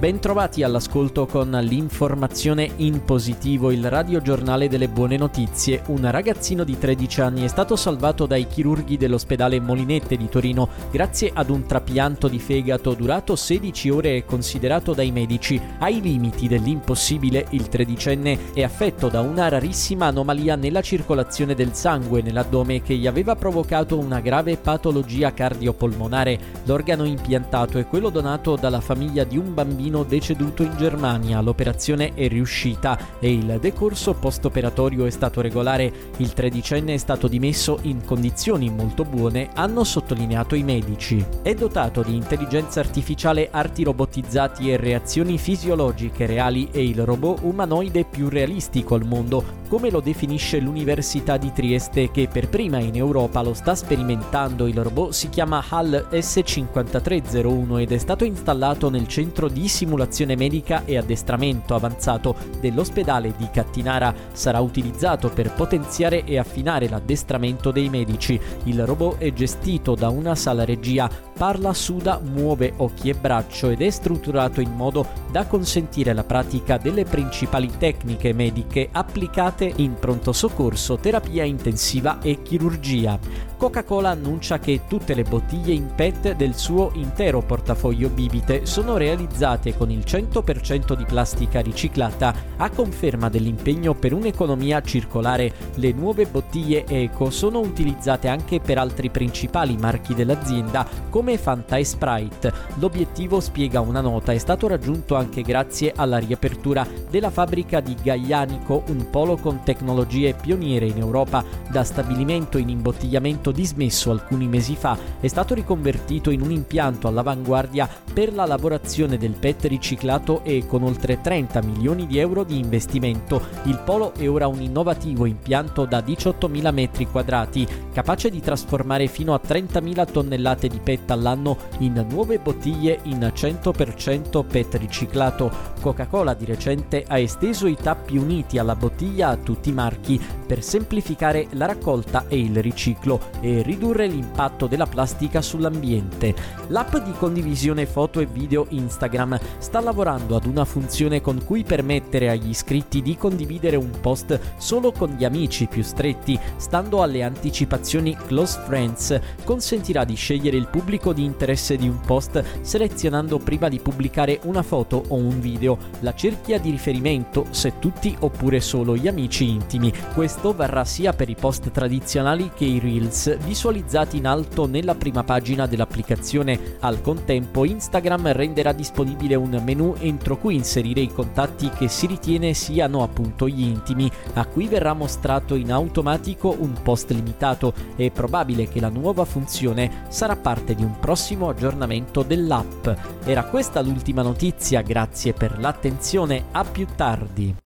Bentrovati all'ascolto con l'informazione in positivo, il radiogiornale delle buone notizie. Un ragazzino di 13 anni è stato salvato dai chirurghi dell'ospedale Molinette di Torino grazie ad un trapianto di fegato durato 16 ore e considerato dai medici ai limiti dell'impossibile. Il tredicenne è affetto da una rarissima anomalia nella circolazione del sangue nell'addome che gli aveva provocato una grave patologia cardiopolmonare. L'organo impiantato è quello donato dalla famiglia di un bambino deceduto in Germania. L'operazione è riuscita e il decorso post-operatorio è stato regolare. Il tredicenne è stato dimesso in condizioni molto buone, hanno sottolineato i medici. È dotato di intelligenza artificiale, arti robotizzati e reazioni fisiologiche reali e il robot umanoide più realistico al mondo, come lo definisce l'Università di Trieste che per prima in Europa lo sta sperimentando. Il robot si chiama HAL S5301 ed è stato installato nel centro di simulazione medica e addestramento avanzato dell'ospedale di Cattinara. Sarà utilizzato per potenziare e affinare l'addestramento dei medici. Il robot è gestito da una sala regia, parla, suda, muove occhi e braccio ed è strutturato in modo da consentire la pratica delle principali tecniche mediche applicate in pronto soccorso, terapia intensiva e chirurgia. Coca-Cola annuncia che tutte le bottiglie in PET del suo intero portafoglio bibite sono realizzate con il 100% di plastica riciclata, a conferma dell'impegno per un'economia circolare. Le nuove bottiglie eco sono utilizzate anche per altri principali marchi dell'azienda, come Fanta e Sprite. L'obiettivo, spiega una nota, è stato raggiunto anche grazie alla riapertura della fabbrica di Gaianico, un polo con tecnologie pioniere in Europa, da stabilimento in imbottigliamento dismesso alcuni mesi fa, è stato riconvertito in un impianto all'avanguardia per la lavorazione del PET riciclato e con oltre 30 milioni di euro di investimento. Il polo è ora un innovativo impianto da 18.000 metri quadrati, capace di trasformare fino a 30.000 tonnellate di PET all'anno in nuove bottiglie in 100% PET riciclato. Coca-Cola di recente ha esteso i tappi uniti alla bottiglia a tutti i marchi per semplificare la raccolta e il riciclo e ridurre l'impatto della plastica sull'ambiente. L'app di condivisione foto e video Instagram sta lavorando ad una funzione con cui permettere agli iscritti di condividere un post solo con gli amici più stretti, stando alle anticipazioni Close Friends. Consentirà di scegliere il pubblico di interesse di un post selezionando prima di pubblicare una foto o un video la cerchia di riferimento se tutti oppure solo gli amici intimi. Questo varrà sia per i post tradizionali che i reels visualizzati in alto nella prima pagina dell'applicazione. Al contempo Instagram renderà disponibile un menu entro cui inserire i contatti che si ritiene siano appunto gli intimi, a cui verrà mostrato in automatico un post limitato. È probabile che la nuova funzione sarà parte di un prossimo aggiornamento dell'app. Era questa l'ultima notizia, grazie per l'attenzione, a più tardi.